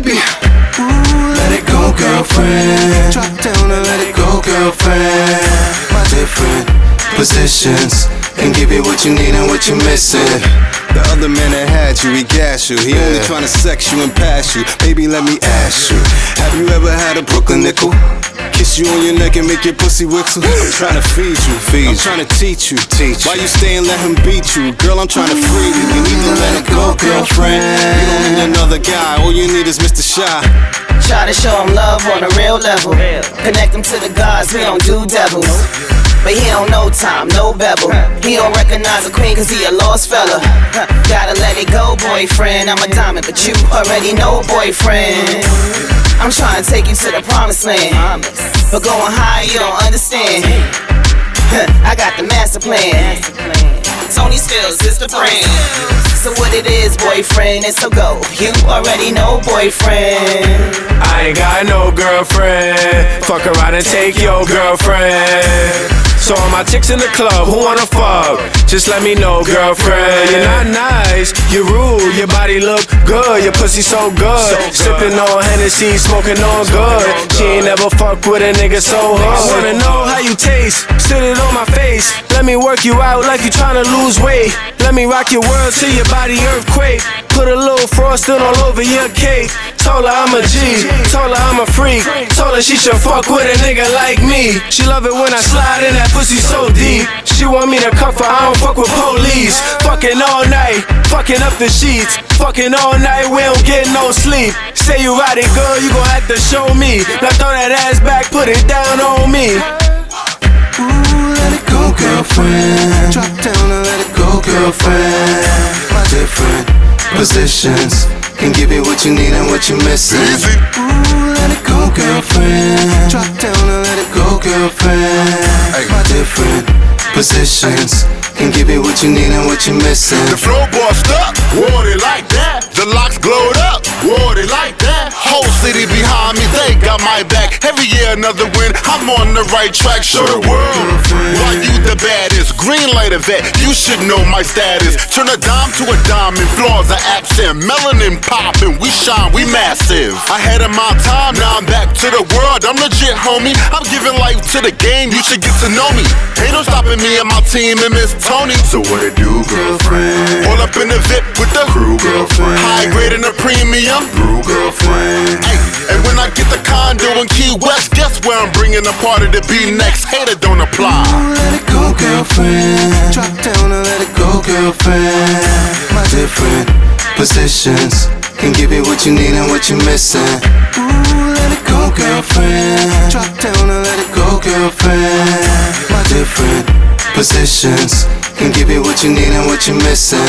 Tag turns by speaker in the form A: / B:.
A: baby. Ooh, let it go, girlfriend. Drop down and let it go, girlfriend. My different positions can give you what you need and what you're missing.
B: The other man that had you, he gassed you. He only trying to sex you and pass you. Baby, let me ask you Have you ever had a Brooklyn nickel? Kiss you on your neck and make your pussy whistle. I'm tryna feed you, feed you. I'm tryna teach you, teach. Why you stay and let him beat you? Girl, I'm tryna free you. You need to let it go, girlfriend. You don't need another guy. All you need is Mr. Sha.
C: Try to show him love on a real level. Connect him to the gods, we don't do devils. But he don't know time, no bevel. He don't recognize a queen cause he a lost fella. Gotta let it go, boyfriend. I'm a diamond, but you already know, boyfriend. I'm trying to take you to the promised land. But going high, you don't understand. I got the master plan. Toni Steelz is the brand. So what it is, boyfriend, it's so go. You already know, boyfriend.
D: I ain't got no girlfriend. Fuck around and take your girlfriend. So all my chicks in the club who wanna fuck, just let me know, girlfriend. You're not nice, you rude, your body look good, your pussy so good. Sipping on Hennessy, smoking on good. She ain't never fuck with a nigga so hood. I wanna know how you taste, sit it on my face. Let me work you out like you tryna lose weight. Let me rock your world till your body earthquake. Put a little frosting all over your cake. Told her I'm a G, told her I'm a freak. Told her she should fuck with a nigga like me. She love it when I slide in that pussy so deep. She want me to cuff her, I don't fuck with police. Fucking all night, fucking up the sheets. Fucking all night, we don't get no sleep. Say you ride it good, you gon' have to show me. Now throw that ass back, put it down on me.
A: Ooh, let it go, girlfriend. Drop down and let it go, girlfriend. My different positions can give you what you need and what you're missing. Ooh, let it go, girlfriend. Drop down and let it go, girlfriend. My different positions can give you what you need and what you're missing.
E: The flow bossed up, wore it like that. The locks glowed up, wore city behind me, they got my back. Every year another win, I'm on the right track. Show the world why you the baddest. Green light event, you should know my status. Turn a dime to a diamond, flaws are absent. Melanin popping, we shine, we massive. Ahead of my time, now I'm back to the world. I'm legit, homie. I'm giving life to the game, you should get to know me. Ain't no stopping me and my team and Miss Tony. So what it do, girlfriend? All up in the VIP with the crew, girlfriend. High grade and the premium, crew, girlfriend. And when I get the condo in Key West, guess where I'm bringing the party to be next? Hater don't apply.
A: Ooh, let it go, girlfriend. Drop down and let it go, girlfriend. My different positions can give you what you need and what you're missing. Ooh, let it go, girlfriend. Drop down and let it go, girlfriend. My different positions can give you what you need and what you're missing.